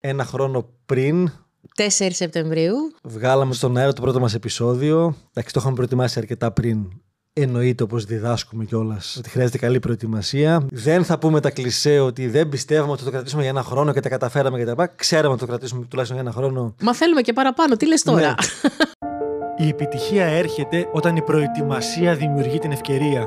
Ένα χρόνο πριν 4 Σεπτεμβρίου. βγάλαμε στον αέρα το πρώτο μας επεισόδιο. Εντάξει, το είχαμε προετοιμάσει αρκετά πριν. Εννοείται όπως διδάσκουμε κιόλας ότι χρειάζεται καλή προετοιμασία. Δεν θα πούμε τα κλισέ ότι δεν πιστεύουμε ότι το κρατήσουμε για ένα χρόνο και τα καταφέραμε κτλ. Ξέραμε ότι το κρατήσουμε τουλάχιστον για ένα χρόνο. Μα θέλουμε και παραπάνω. Τι λες τώρα; Ναι. Η επιτυχία έρχεται όταν η προετοιμασία δημιουργεί την ευκαιρία.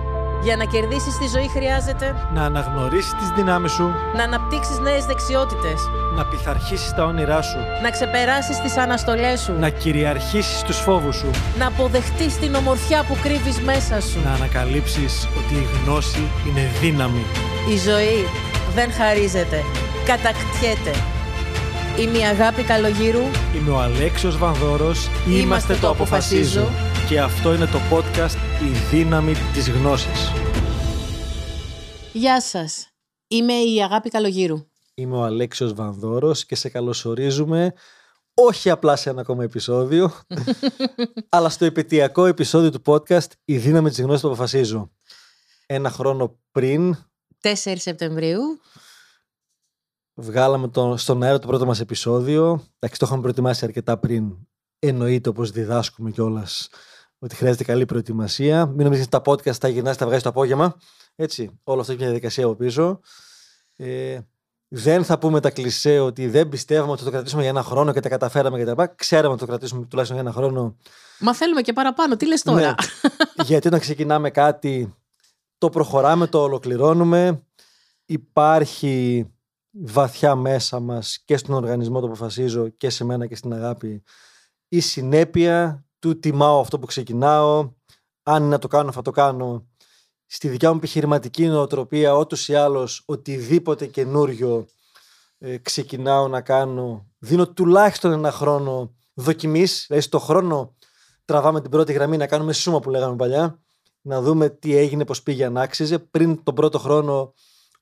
Για να κερδίσεις τη ζωή χρειάζεται Να αναγνωρίσεις τις δυνάμεις σου, να αναπτύξεις νέες δεξιότητες. να πειθαρχήσεις τα όνειρά σου, Να ξεπεράσεις τις αναστολές σου. να κυριαρχήσεις τους φόβους σου, Να αποδεχτείς την ομορφιά που κρύβεις μέσα σου. να ανακαλύψεις ότι η γνώση είναι δύναμη. Η ζωή δεν χαρίζεται. Κατακτιέται. Είμαι η Αγάπη Καλογύρου. Είμαι ο Αλέξιος Βανδόρος, Είμαστε το Αποφασίζω. Και αυτό είναι το podcast «Η δύναμη της γνώσης». Γεια σας. Είμαι η Αγάπη Καλογύρου. Είμαι ο Αλέξιος Βανδόρος και σε καλωσορίζουμε όχι απλά σε ένα ακόμα επεισόδιο, αλλά στο επαιτειακό επεισόδιο του podcast «Η δύναμη της γνώσης που αποφασίζω». Ένα χρόνο πριν 4 Σεπτεμβρίου. βγάλαμε το, στον αέρα το πρώτο μας επεισόδιο. Εντάξει, το είχαμε προετοιμάσει αρκετά πριν. Εννοείται όπως διδάσκουμε κιόλας ότι χρειάζεται καλή προετοιμασία. Μην νομίζετε τα podcast τα γυρνάς, τα βγάζεις το απόγευμα. Έτσι, όλο αυτό έχει μια διαδικασία από πίσω. Ε, δεν θα πούμε τα κλισέ ότι δεν πιστεύουμε ότι θα το κρατήσουμε για ένα χρόνο και τα καταφέραμε κτλ. Ξέραμε ότι θα το κρατήσουμε τουλάχιστον για ένα χρόνο. Μα θέλουμε και παραπάνω. Τι λες τώρα; Ναι. Γιατί όταν ξεκινάμε κάτι, το προχωράμε, το ολοκληρώνουμε. Υπάρχει βαθιά μέσα μας και στον οργανισμό το αποφασίζω και σε μένα και στην αγάπη η συνέπεια του τιμάω αυτό που ξεκινάω. Αν είναι να το κάνω θα το κάνω. Στη δικιά μου επιχειρηματική νοοτροπία ότως ή άλλως οτιδήποτε καινούριο ε, ξεκινάω να κάνω. Δίνω τουλάχιστον ένα χρόνο δοκιμής δηλαδή στο χρόνο τραβάμε την πρώτη γραμμή να κάνουμε σούμα που λέγαμε παλιά να δούμε τι έγινε, πώς πήγε αν άξιζε. Πριν τον πρώτο χρόνο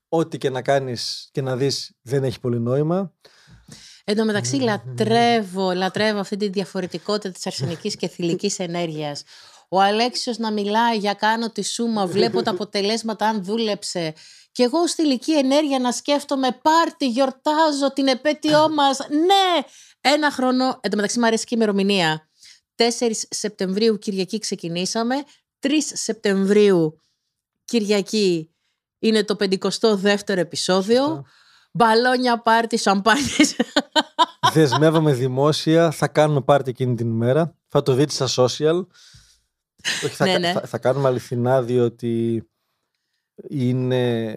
ό,τι και να κάνεις και να δεις δεν έχει πολύ νόημα Εν τω μεταξύ λατρεύω, λατρεύω αυτή τη διαφορετικότητα της αρσενικής και θηλυκής ενέργειας. Ο Αλέξιος να μιλάει για κάνω τη σούμα, βλέπω τα αποτελέσματα αν δούλεψε. Και εγώ ως θηλυκή ενέργεια να σκέφτομαι πάρτι, γιορτάζω την επέτειό μας. Ναι! Ένα χρόνο, εν τω μεταξύ μου αρέσει και η ημερομηνία. 4 Σεπτεμβρίου Κυριακή ξεκινήσαμε. 3 Σεπτεμβρίου Κυριακή είναι το 52ο επεισόδιο. Σωστά. Μπαλόνια πάρτι, σαμπάνιες. δεσμεύομαι δημόσια θα κάνουμε πάρτι εκείνη την ημέρα θα το δείτε στα social Όχι, θα, Ναι, κα- ναι. θα, θα κάνουμε αληθινά διότι είναι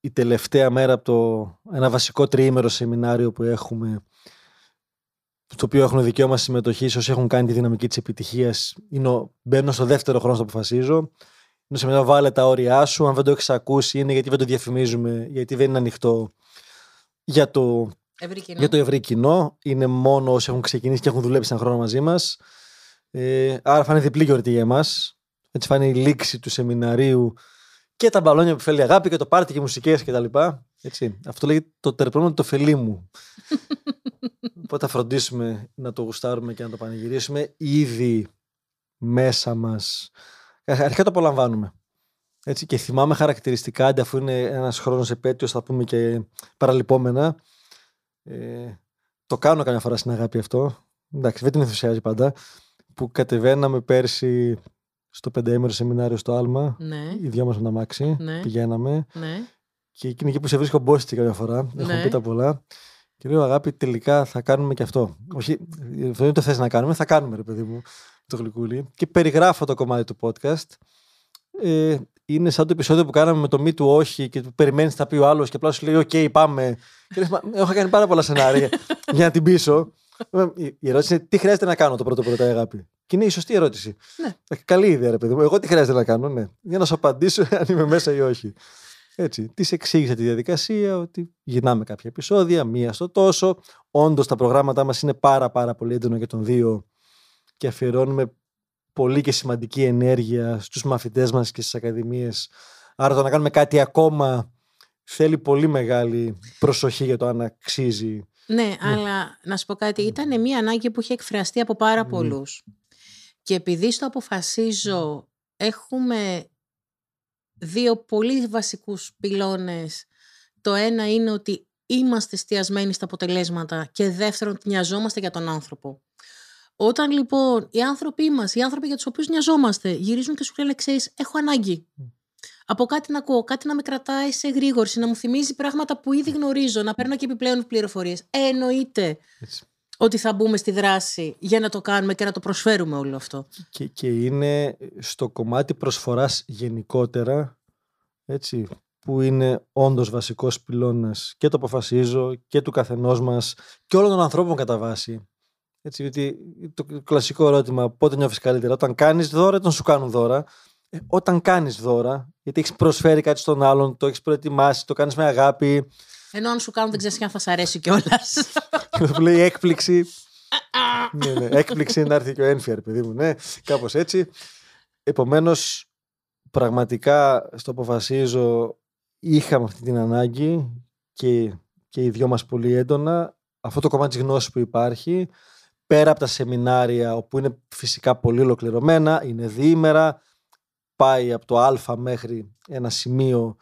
η τελευταία μέρα από το ένα βασικό τριήμερο σεμινάριο που έχουμε στο οποίο έχουν δικαίωμα συμμετοχής όσοι έχουν κάνει τη δυναμική της επιτυχίας. Μπαίνω στο δεύτερο χρόνο στο αποφασίζω. Είναι σε μια βάλε τα όρια σου. Αν δεν το έχεις ακούσει, είναι γιατί δεν το διαφημίζουμε, γιατί δεν είναι ανοιχτό για το Ευρύ κοινό. για το ευρύ κοινό. Είναι μόνο όσοι έχουν ξεκινήσει και έχουν δουλέψει ένα χρόνο μαζί μας. Ε, άρα θα είναι διπλή γιορτή για εμάς. Έτσι θα είναι η λήξη του σεμιναρίου και τα μπαλόνια που φέρει η αγάπη και το πάρτι και μουσικές κτλ. Έτσι. Αυτό λέγεται το τερπρόμενο το φελί μου. Οπότε θα φροντίσουμε να το γουστάρουμε και να το πανηγυρίσουμε ήδη μέσα μας. Αρχικά το απολαμβάνουμε. Έτσι, και θυμάμαι χαρακτηριστικά, άντε αφού είναι ένας χρόνος επέτειος, θα πούμε και παραλυπόμενα. Ε, το κάνω καμιά φορά στην αγάπη αυτό. Εντάξει, δεν την ενθουσιάζει πάντα. Που κατεβαίναμε πέρσι στο πενταήμερο σεμινάριο στο Άλμα. Ναι, Οι δυο μας με ένα αμάξι. Ναι. Πηγαίναμε. ναι. Και εκείνη εκεί που σε βρίσκω μπόσικη καμιά φορά. Έχουμε Ναι. πει τα πολλά. Και λέω αγάπη, τελικά θα κάνουμε και αυτό. Όχι, αυτό δεν το θες να κάνουμε, θα κάνουμε ρε παιδί μου το γλυκούλι. Και περιγράφω το κομμάτι του podcast. Ε, είναι σαν το επεισόδιο που κάναμε με το μη του όχι και που περιμένεις θα πει ο άλλος και απλά σου λέει: Οκ, πάμε. Και λες, «Μα, έχω κάνει πάρα πολλά σενάρια για να την πείσω. Ε, Η η ερώτηση είναι: Τι χρειάζεται να κάνω το πρώτο πρώτο αγάπη; Και είναι η σωστή ερώτηση. Ναι. Ε, Καλή ιδέα, ρε παιδί μου. Εγώ τι χρειάζεται να κάνω, ναι. Για να σου απαντήσω αν είμαι μέσα ή όχι. Έτσι. Της εξήγησα τη διαδικασία ότι γυρνάμε κάποια επεισόδια, μία στο τόσο. Όντως τα προγράμματά μας είναι πάρα, πάρα πολύ έντονα για τον δύο και αφιερώνουμε πολύ και σημαντική ενέργεια στους μαθητές μας και στις ακαδημίες. Άρα το να κάνουμε κάτι ακόμα θέλει πολύ μεγάλη προσοχή για το αν αξίζει Ναι, αλλά να σου πω κάτι. Ήταν μια ανάγκη που είχε εκφραστεί από πάρα πολλούς. Και επειδή στο αποφασίζω έχουμε δύο πολύ βασικούς πυλώνες. Το ένα είναι ότι είμαστε εστιασμένοι στα αποτελέσματα και δεύτερον νοιαζόμαστε για τον άνθρωπο. Όταν λοιπόν οι άνθρωποι μας, οι άνθρωποι για τους οποίους νοιαζόμαστε, γυρίζουν και σου λένε ξέρεις, έχω ανάγκη. Από κάτι να ακούω, κάτι να με κρατάει σε γρήγορση, να μου θυμίζει πράγματα που ήδη γνωρίζω, να παίρνω και επιπλέον πληροφορίες. Ε, εννοείται ότι θα μπούμε στη δράση για να το κάνουμε και να το προσφέρουμε όλο αυτό. Και, και είναι στο κομμάτι προσφοράς γενικότερα, έτσι, που είναι όντως βασικός πυλώνας και το αποφασίζω και του καθενός μας και όλων των ανθρώπων κατά βάση. Έτσι, γιατί το κλασικό ερώτημα πότε νιώθεις καλύτερα, όταν κάνεις δώρα ή όταν σου κάνουν δώρα. Ε, όταν κάνεις δώρα, γιατί έχεις προσφέρει κάτι στον άλλον, το έχεις προετοιμάσει, το κάνεις με αγάπη, ενώ αν σου κάνουν δεν ξέρεις αν θα σ' αρέσει κιόλας. Που λέει έκπληξη. ναι, ναι, έκπληξη είναι να έρθει και ο Ένφιαρ, παιδί μου. Ναι, κάπως έτσι. Επομένως, πραγματικά στο αποφασίζω είχαμε αυτή την ανάγκη και, και οι δυο μας πολύ έντονα αυτό το κομμάτι της γνώσης που υπάρχει πέρα από τα σεμινάρια όπου είναι φυσικά πολύ ολοκληρωμένα είναι διήμερα πάει από το α μέχρι ένα σημείο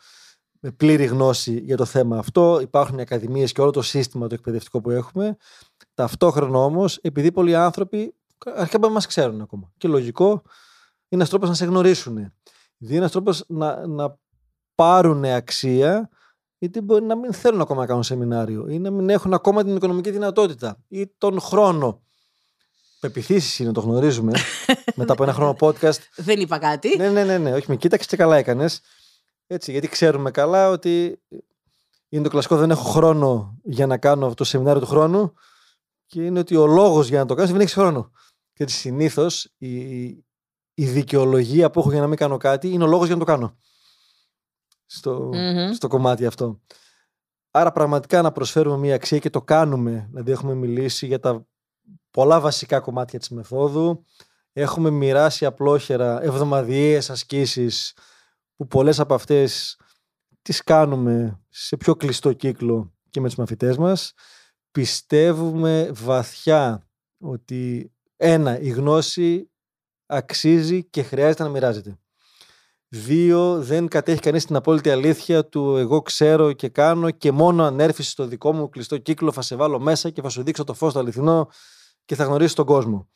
με πλήρη γνώση για το θέμα αυτό. Υπάρχουν οι ακαδημίες και όλο το σύστημα το εκπαιδευτικό που έχουμε. Ταυτόχρονα όμως, επειδή πολλοί άνθρωποι αρχικά δεν μας ξέρουν ακόμα. Και λογικό είναι ένας τρόπος να σε γνωρίσουν. Δηλαδή, ένας τρόπος να, να πάρουν αξία, γιατί μπορεί να μην θέλουν ακόμα να κάνουν σεμινάριο ή να μην έχουν ακόμα την οικονομική δυνατότητα ή τον χρόνο. Πεπιθήσεις είναι, το γνωρίζουμε. μετά από ένα χρόνο podcast. Δεν είπα κάτι. Ναι, ναι, ναι, ναι. Όχι, με κοίταξε και καλά έκανες. Έτσι, γιατί ξέρουμε καλά ότι είναι το κλασικό δεν έχω χρόνο για να κάνω αυτό το σεμινάριο του χρόνου και είναι ότι ο λόγος για να το κάνεις δεν έχεις χρόνο. Γιατί συνήθως η, η δικαιολογία που έχω για να μην κάνω κάτι είναι ο λόγος για να το κάνω. Στο, στο κομμάτι αυτό. Άρα πραγματικά να προσφέρουμε μια αξία και το κάνουμε. Δηλαδή έχουμε μιλήσει για τα πολλά βασικά κομμάτια της μεθόδου. Έχουμε μοιράσει απλόχερα εβδομαδιαίες ασκήσεις που πολλές από αυτές τις κάνουμε σε πιο κλειστό κύκλο και με τους μαθητές μας. Πιστεύουμε βαθιά ότι ένα, η γνώση αξίζει και χρειάζεται να μοιράζεται. Δύο, δεν κατέχει κανείς την απόλυτη αλήθεια του εγώ ξέρω και κάνω και μόνο αν έρθεις στο δικό μου κλειστό κύκλο θα σε βάλω μέσα και θα σου δείξω το φως το αληθινό και θα γνωρίσεις τον κόσμο.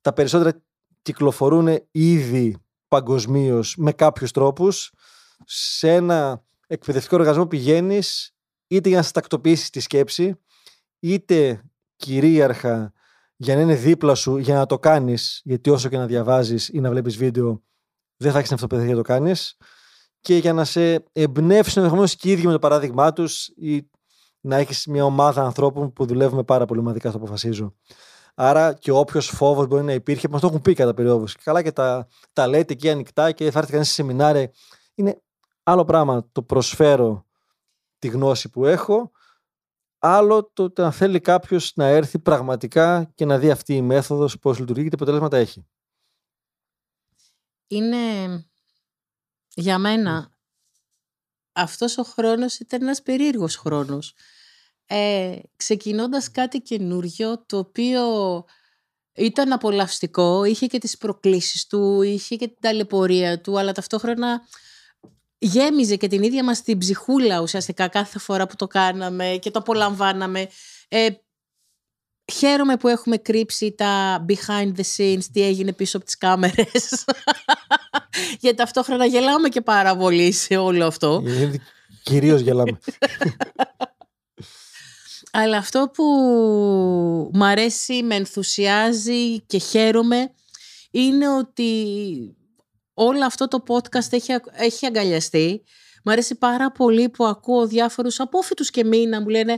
Τα περισσότερα κυκλοφορούν ήδη παγκοσμίως με κάποιους τρόπους. Σε ένα εκπαιδευτικό οργανισμό πηγαίνεις είτε για να στακτοποιήσεις τη σκέψη, είτε κυρίαρχα για να είναι δίπλα σου για να το κάνεις, γιατί όσο και να διαβάζεις ή να βλέπεις βίντεο, δεν θα έχεις την αυτοπαιδεία για να το κάνεις. Και για να σε εμπνεύσουν ενδεχομένως και οι ίδιοι με το παράδειγμά τους ή να έχεις μια ομάδα ανθρώπων που δουλεύουμε πάρα πολύ ομαδικά, το αποφασίζω. Άρα και όποιος φόβος μπορεί να υπήρχε, μας το έχουν πει κατά περιόδου. Και καλά και τα, τα λέτε εκεί ανοιχτά και θα έρθει κανείς σε σεμινάρια. Είναι άλλο πράγμα το προσφέρω τη γνώση που έχω. Άλλο το να θέλει κάποιος να έρθει πραγματικά και να δει αυτή η μέθοδος πώς λειτουργεί και τι αποτελέσματα έχει. Είναι για μένα αυτός ο χρόνος ήταν ένας περίεργος χρόνος ε, ξεκινώντας κάτι καινούριο το οποίο ήταν απολαυστικό, είχε και τις προκλήσεις του, είχε και την ταλαιπωρία του, αλλά ταυτόχρονα γέμιζε και την ίδια μας την ψυχούλα ουσιαστικά κάθε φορά που το κάναμε και το απολαμβάναμε. Ε, χαίρομαι που έχουμε κρύψει τα behind the scenes, τι έγινε πίσω από τις κάμερες. Γιατί ταυτόχρονα γελάμε και πάρα πολύ σε όλο αυτό. Κυρίως γελάμε. Αλλά αυτό που μ' αρέσει, με ενθουσιάζει και χαίρομαι είναι ότι όλο αυτό το podcast έχει, έχει αγκαλιαστεί. Μ' αρέσει πάρα πολύ που ακούω διάφορους απόφοιτους και εμεί να μου λένε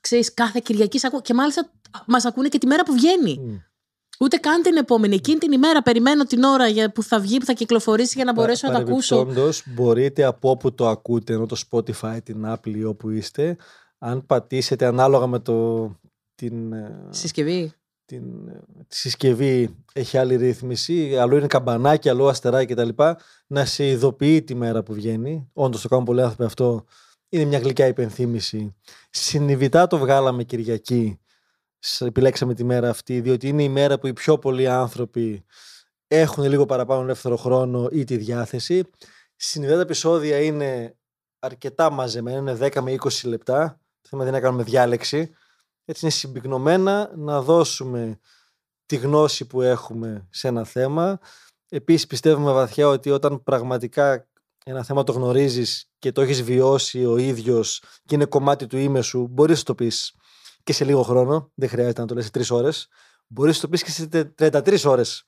«Ξέρεις, κάθε Κυριακή ακούω» και μάλιστα μας ακούνε και τη μέρα που βγαίνει. Ούτε καν την επόμενη. Εκείνη την ημέρα περιμένω την ώρα για που θα βγει, που θα κυκλοφορήσει για να μπορέσω να το ακούσω. μπορείτε από όπου το ακούτε, ενώ το Spotify, την Apple ή όπου είστε, αν πατήσετε ανάλογα με το, την ε, συσκευή. Την, ε, τη συσκευή έχει άλλη ρύθμιση, αλλού είναι καμπανάκι, αλλού αστεράκι κτλ. Να σε ειδοποιεί τη μέρα που βγαίνει. Όντως το κάνουν πολλοί άνθρωποι αυτό είναι μια γλυκιά υπενθύμηση. Συνειδητά το βγάλαμε Κυριακή. Επιλέξαμε τη μέρα αυτή, διότι είναι η μέρα που οι πιο πολλοί άνθρωποι έχουν λίγο παραπάνω ελεύθερο χρόνο ή τη διάθεση. Συνειδητά τα επεισόδια είναι αρκετά μαζεμένα, είναι 10 με 20 λεπτά. Το θέμα δεν είναι να κάνουμε διάλεξη. Έτσι είναι συμπυκνωμένα να δώσουμε τη γνώση που έχουμε σε ένα θέμα. Επίσης πιστεύουμε βαθιά ότι όταν πραγματικά ένα θέμα το γνωρίζεις και το έχεις βιώσει ο ίδιος και είναι κομμάτι του ime σου, μπορείς να το πεις και σε λίγο χρόνο, δεν χρειάζεται να το λες σε τρεις ώρες, μπορείς να το πεις και σε 33 ώρες.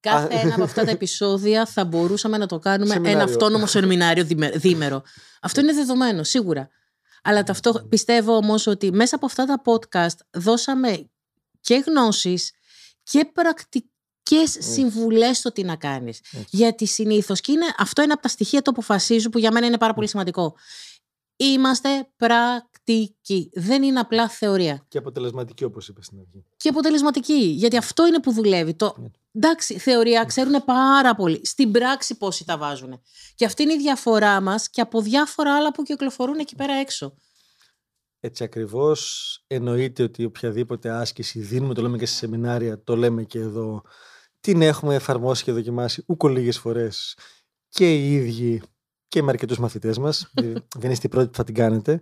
Κάθε ένα από αυτά τα επεισόδια θα μπορούσαμε να το κάνουμε ένα αυτόνομο σεμινάριο δίμερο. Αυτό είναι δεδομένο, σίγουρα. Αλλά ταυτόχρονα πιστεύω όμως ότι μέσα από αυτά τα podcast δώσαμε και γνώσεις και πρακτικές συμβουλές στο τι να κάνεις. Γιατί συνήθως, και είναι, αυτό είναι από τα στοιχεία του αποφασίζου που για μένα είναι πάρα πολύ σημαντικό. Είμαστε πρακτικοί. Δεν είναι απλά θεωρία. Και αποτελεσματική, όπως είπες στην αρχή. Και αποτελεσματική. Γιατί αυτό είναι που δουλεύει. Το... Ναι. Εντάξει, θεωρία ξέρουν πάρα πολύ. Στην πράξη πόσοι τα βάζουν. Και αυτή είναι η διαφορά μας και από διάφορα άλλα που κυκλοφορούν εκεί πέρα έξω. Έτσι ακριβώς. Εννοείται ότι οποιαδήποτε άσκηση δίνουμε, το λέμε και σε σεμινάρια, το λέμε και εδώ, την έχουμε εφαρμόσει και δοκιμάσει ούκο λίγες φορές και οι ίδιοι και με αρκετούς μαθητές μας. δεν είστε οι πρώτοι που θα την κάνετε.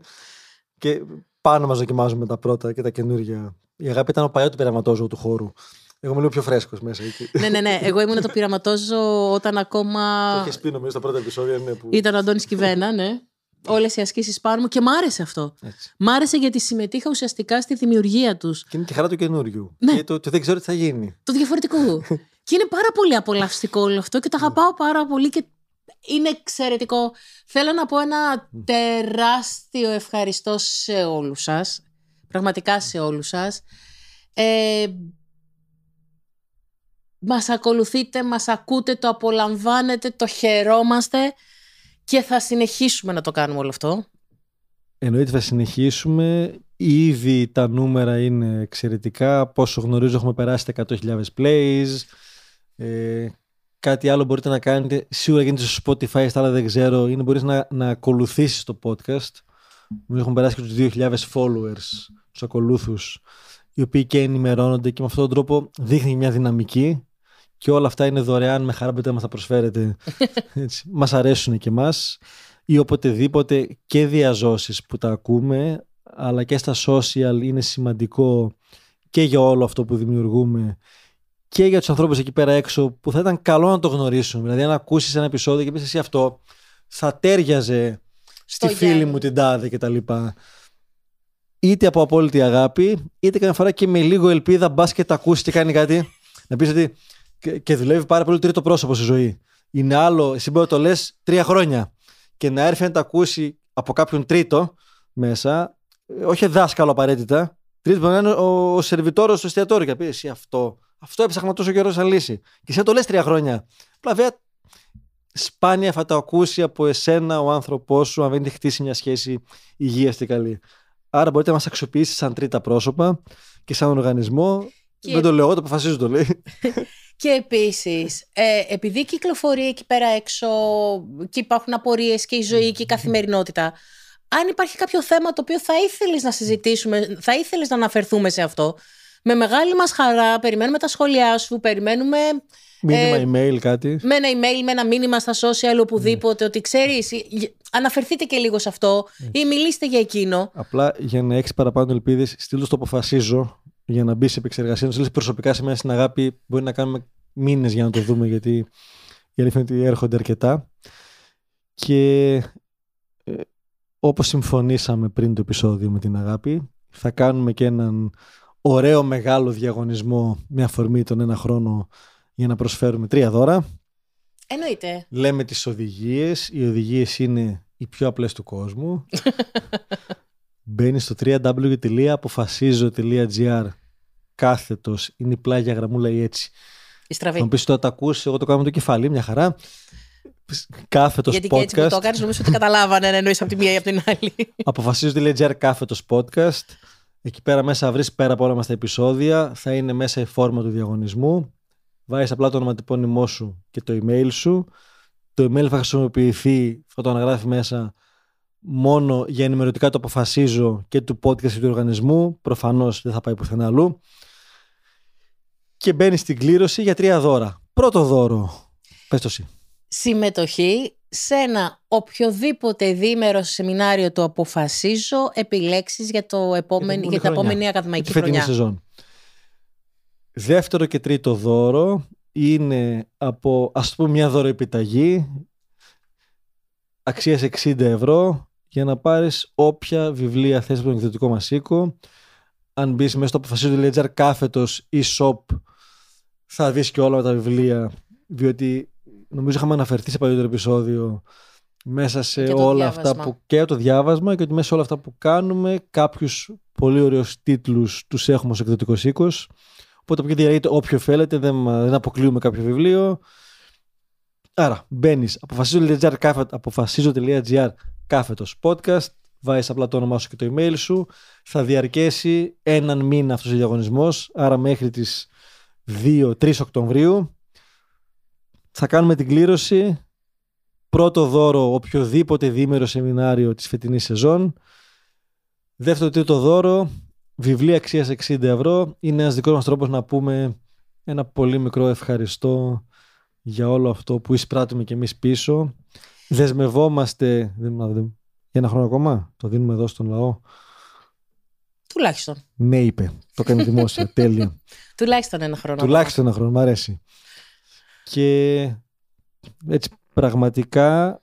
Και πάνω μας δοκιμάζουμε τα πρώτα και τα καινούργια. Η αγάπη ήταν ο παλιό του πειραματόζωου του χώρου. Εγώ είμαι λίγο πιο φρέσκος μέσα εκεί. ναι, ναι, ναι. Εγώ ήμουν το πειραματόζω όταν ακόμα. Το είχε πει νομίζω στα πρώτα επεισόδια. Ναι, που... Ήταν ο Αντώνης Κιβένα, ναι. Όλες οι ασκήσεις πάνω μου και μ' άρεσε αυτό. Έτσι. Μ' άρεσε γιατί συμμετείχα ουσιαστικά στη δημιουργία τους. Και είναι και χαρά του καινούριου. Ναι. Και το, το δεν ξέρω τι θα γίνει. Το διαφορετικό. και είναι πάρα πολύ απολαυστικό όλο αυτό και το αγαπάω πάρα πολύ και είναι εξαιρετικό. Θέλω να πω ένα τεράστιο ευχαριστώ σε όλους σας. Πραγματικά σε όλους σας. Ε, μας ακολουθείτε, μας ακούτε, το απολαμβάνετε, το χαιρόμαστε και θα συνεχίσουμε να το κάνουμε όλο αυτό. Εννοείται θα συνεχίσουμε. Ήδη τα νούμερα είναι εξαιρετικά. Πόσο γνωρίζω έχουμε περάσει τα 100.000 plays. Ε, κάτι άλλο μπορείτε να κάνετε. Σίγουρα γίνεται στο Spotify, στα άλλα δεν ξέρω. Είναι μπορείς να, να ακολουθήσεις το podcast. Έχουμε περάσει και τους 2.000 followers, τους ακολούθους, οι οποίοι και ενημερώνονται και με αυτόν τον τρόπο δείχνει μια δυναμική και όλα αυτά είναι δωρεάν με χαρά που μας τα προσφέρετε. Έτσι. μας αρέσουν και μας ή οποτεδήποτε και διαζώσεις που τα ακούμε αλλά και στα social είναι σημαντικό και για όλο αυτό που δημιουργούμε και για τους ανθρώπους εκεί πέρα έξω που θα ήταν καλό να το γνωρίσουν. Δηλαδή αν ακούσεις ένα επεισόδιο και πεις εσύ αυτό θα τέριαζε στη φίλη μου την τάδε και τα λοιπά. Είτε από απόλυτη αγάπη, είτε καμιά φορά και με λίγο ελπίδα μπας και τα ακούσεις και κάνει κάτι. Να πεις ότι και, δουλεύει πάρα πολύ τρίτο πρόσωπο στη ζωή. Είναι άλλο, εσύ μπορεί να το λες τρία χρόνια και να έρθει να τα ακούσει από κάποιον τρίτο μέσα, όχι δάσκαλο απαραίτητα. Τρίτος μπορεί να είναι ο, ο σερβιτόρος στο εστιατόριο και πει εσύ αυτό. Αυτό έψαχνα τόσο καιρό σαν λύση. Και εσύ το λες τρία χρόνια. Απλά βέβαια σπάνια θα το ακούσει από εσένα ο άνθρωπός σου, αν δεν έχει χτίσει μια σχέση υγείας και καλή. Άρα μπορείτε να μας αξιοποιήσει σαν τρίτα πρόσωπα και σαν οργανισμό. Και... Δεν το λέω, το αποφασίζω το λέει. Και επίσης, ε, επειδή κυκλοφορεί εκεί πέρα έξω και υπάρχουν απορίες και η ζωή και η καθημερινότητα, αν υπάρχει κάποιο θέμα το οποίο θα ήθελες να συζητήσουμε, θα ήθελες να αναφερθούμε σε αυτό, με μεγάλη μας χαρά, περιμένουμε τα σχόλιά σου, περιμένουμε. Μήνυμα ε, email, κάτι. Με ένα email, με ένα μήνυμα στα social, οπουδήποτε, ότι ξέρεις, αναφερθείτε και λίγο σε αυτό ή μιλήστε για εκείνο. Απλά για να έχεις παραπάνω ελπίδες, στείλω το αποφασίζω για να μπει σε επεξεργασία. Να προσωπικά σε μένα στην αγάπη μπορεί να κάνουμε μήνες για να το δούμε γιατί η αλήθεια είναι ότι έρχονται αρκετά. Και ε, όπως συμφωνήσαμε πριν το επεισόδιο με την αγάπη θα κάνουμε και έναν ωραίο μεγάλο διαγωνισμό με αφορμή τον ένα χρόνο για να προσφέρουμε τρία δώρα. Εννοείται. Λέμε τις οδηγίες. Οι οδηγίες είναι οι πιο απλές του κόσμου. Μπαίνεις στο www.αποφασίζω.gr κάθετος, είναι η πλάγια γραμμούλα ή έτσι. Η στραβή. Θα μου πεις το ακούσει, εγώ το κάνω με το κεφάλι, μια χαρά. Κάθετος podcast. Γιατί και έτσι που το έκανε, νομίζω ότι καταλάβανε να εννοείς από τη μία ή από την άλλη. Αποφασίζω.gr κάθετος podcast. Εκεί πέρα μέσα βρεις πέρα από όλα μας τα επεισόδια. Θα είναι μέσα η φόρμα του διαγωνισμού. Βάζεις απλά το ονοματεπώνυμό σου και το email σου. Το email θα χρησιμοποιηθεί, θα το αναγράφει μέσα μόνο για ενημερωτικά το αποφασίζω και του podcast και του οργανισμού. Προφανώς δεν θα πάει πουθενά αλλού. Και μπαίνει στην κλήρωση για τρία δώρα. Πρώτο δώρο. Πες το εσύ. Συμμετοχή σε ένα οποιοδήποτε διήμερο σεμινάριο το αποφασίζω επιλέξεις για, το επόμενη, για την επόμενη ακαδημαϊκή χρονιά. Σεζόν. Δεύτερο και τρίτο δώρο είναι από ας πούμε μια δωροεπιταγή αξίας 60 ευρώ για να πάρεις όποια βιβλία θες από τον εκδοτικό μας οίκο. Αν μπεις μέσα στο αποφασίζω.gr κάθετος ή shop θα δεις και όλα τα βιβλία διότι νομίζω είχαμε αναφερθεί σε παλιότερο επεισόδιο μέσα σε όλα αυτά που και το διάβασμα και ότι μέσα σε όλα αυτά που κάνουμε κάποιους πολύ ωραίους τίτλους τους έχουμε ως εκδοτικός οίκος. Οπότε όποιο διαρρείτε όποιο θέλετε δεν, δεν αποκλείουμε κάποιο βιβλίο. Άρα μπαίνεις αποφασίζω.gr αποφασίζω.gr κάθετος podcast. Βάζεις απλά το όνομά σου και το email σου. Θα διαρκέσει έναν μήνα αυτός ο διαγωνισμός άρα μέχρι τις 2-3 Οκτωβρίου θα κάνουμε την κλήρωση. Πρώτο δώρο, οποιοδήποτε διήμερο σεμινάριο της φετινής σεζόν. Δεύτερο τρίτο δώρο, βιβλία αξίας 60 ευρώ. Είναι ένας δικός μας τρόπος να πούμε ένα πολύ μικρό ευχαριστώ για όλο αυτό που εισπράττουμε και εμείς πίσω. Δεσμευόμαστε, για ένα χρόνο ακόμα, το δίνουμε εδώ στον λαό; Τουλάχιστον. Ναι, είπε. Το κάνει δημόσια. Τέλεια. Τουλάχιστον ένα χρόνο. Τουλάχιστον ένα χρόνο. Μ' αρέσει. Και έτσι πραγματικά,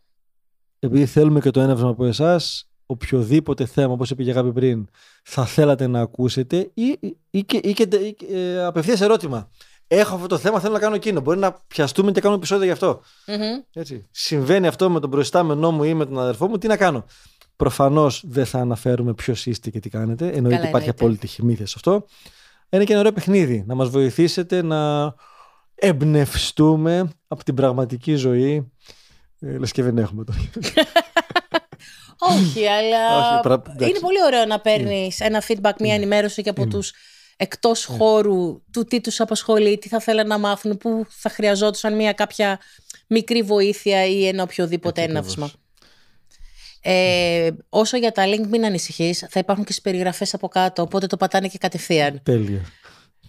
επειδή θέλουμε και το έναυσμα από εσάς, οποιοδήποτε θέμα, όπως είπε και Γάπη πριν, θα θέλατε να ακούσετε ή, ή, και, ή, και ε, απευθείας ερώτημα. Έχω αυτό το θέμα, θέλω να κάνω εκείνο. Μπορεί να πιαστούμε και κάνουμε επεισόδιο γι' αυτό. Έτσι. Συμβαίνει αυτό με τον προϊστάμενό μου ή με τον αδερφό μου, τι να κάνω. Προφανώς δεν θα αναφέρουμε ποιος είστε και τι κάνετε. Εννοείται υπάρχει απόλυτη χημήθεια σε αυτό. Είναι και ένα ωραίο παιχνίδι. Να μας βοηθήσετε να εμπνευστούμε από την πραγματική ζωή. Ε, λες και δεν έχουμε το. Όχι, αλλά είναι πολύ ωραίο να παίρνεις ένα feedback, μια ενημέρωση και από τους εκτός χώρου του τι τους απασχολεί, τι θα θέλουν να μάθουν, πού θα χρειαζόντουσαν μια κάποια μικρή βοήθεια ή ένα οποιοδήποτε έναυσμα. Ε, όσο για τα link, μην ανησυχείς. Θα υπάρχουν και στις περιγραφές από κάτω. Οπότε το πατάνε και κατευθείαν. Τέλεια.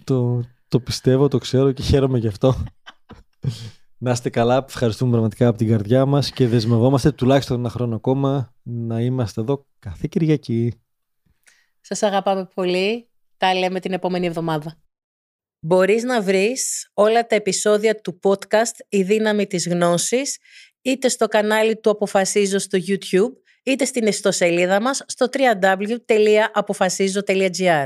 Το, το πιστεύω, το ξέρω και χαίρομαι γι' αυτό. να είστε καλά, ευχαριστούμε πραγματικά από την καρδιά μας και δεσμευόμαστε τουλάχιστον ένα χρόνο ακόμα να είμαστε εδώ κάθε Κυριακή. Σας αγαπάμε πολύ. Τα λέμε την επόμενη εβδομάδα. Μπορείς να βρεις όλα τα επεισόδια του podcast «Η δύναμη της γνώσης» είτε στο κανάλι του Αποφασίζω στο YouTube, είτε στην ιστοσελίδα μας στο www.apofasizo.gr.